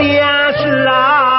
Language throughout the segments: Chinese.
电视啊。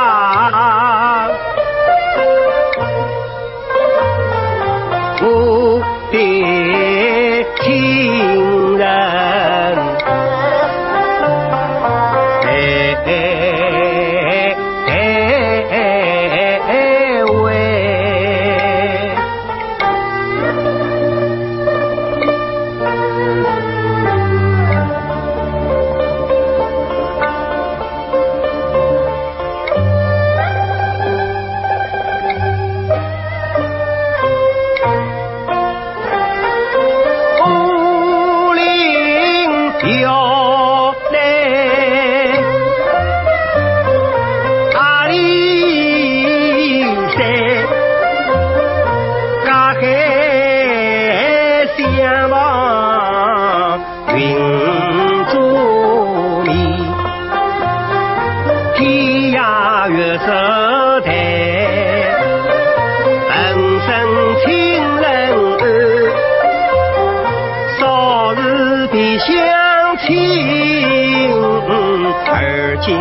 而今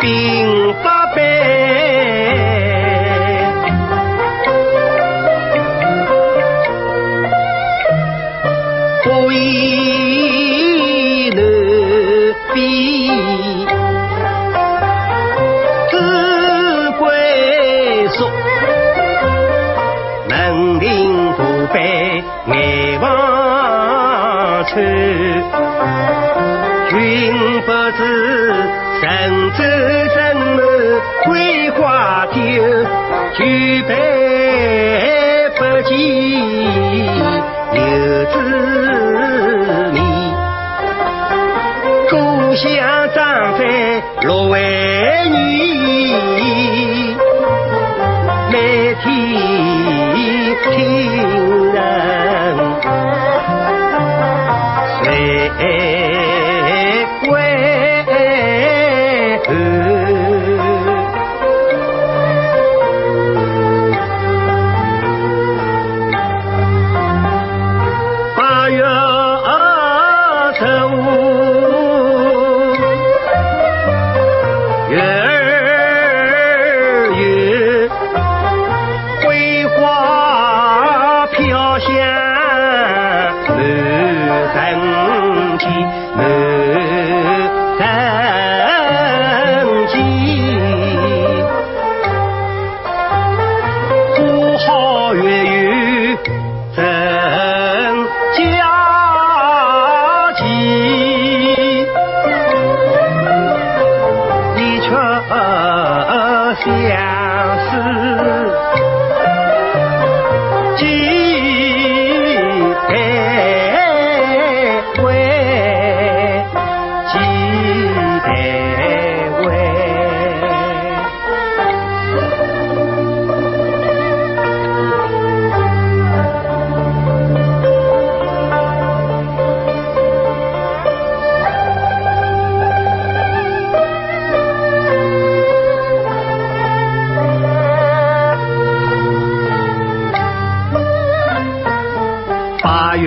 鬓发白。不亦难比，只归宿。门庭不悲眼望穿，君不知神州怎么桂花酒，举杯不见游子面。故乡长在芦苇园，每天听人谁相思。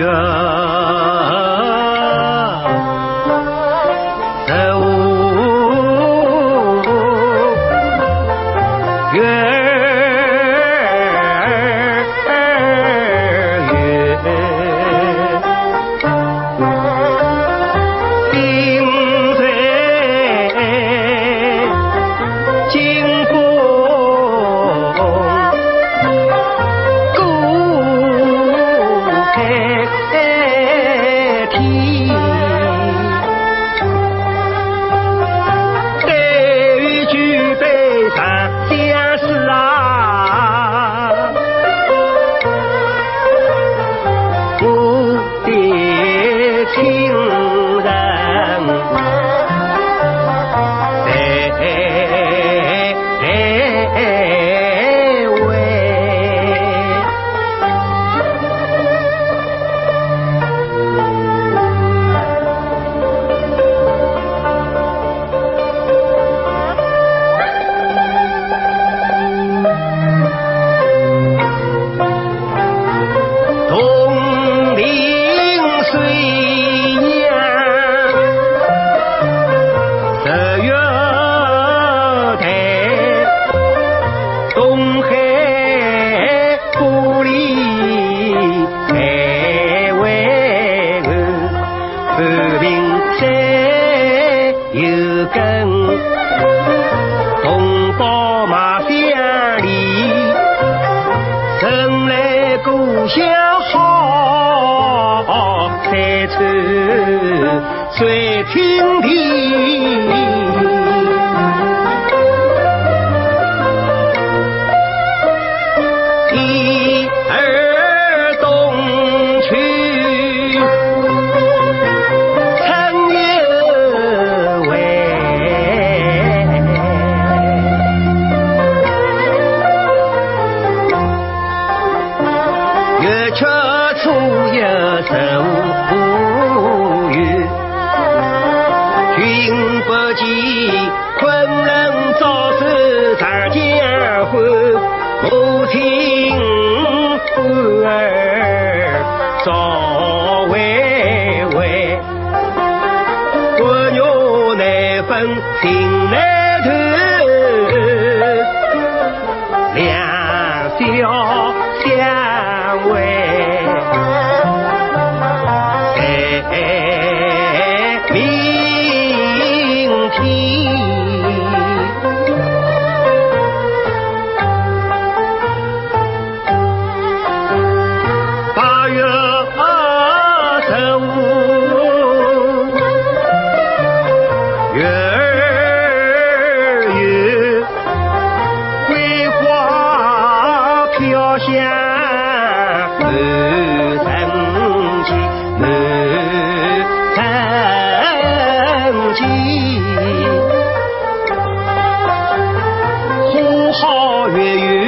fire. 在油羹同宝卖香梨，怎来故乡好，才出水清甜。母亲儿早为为，我女难分情难。满城尽满城尽花好月圆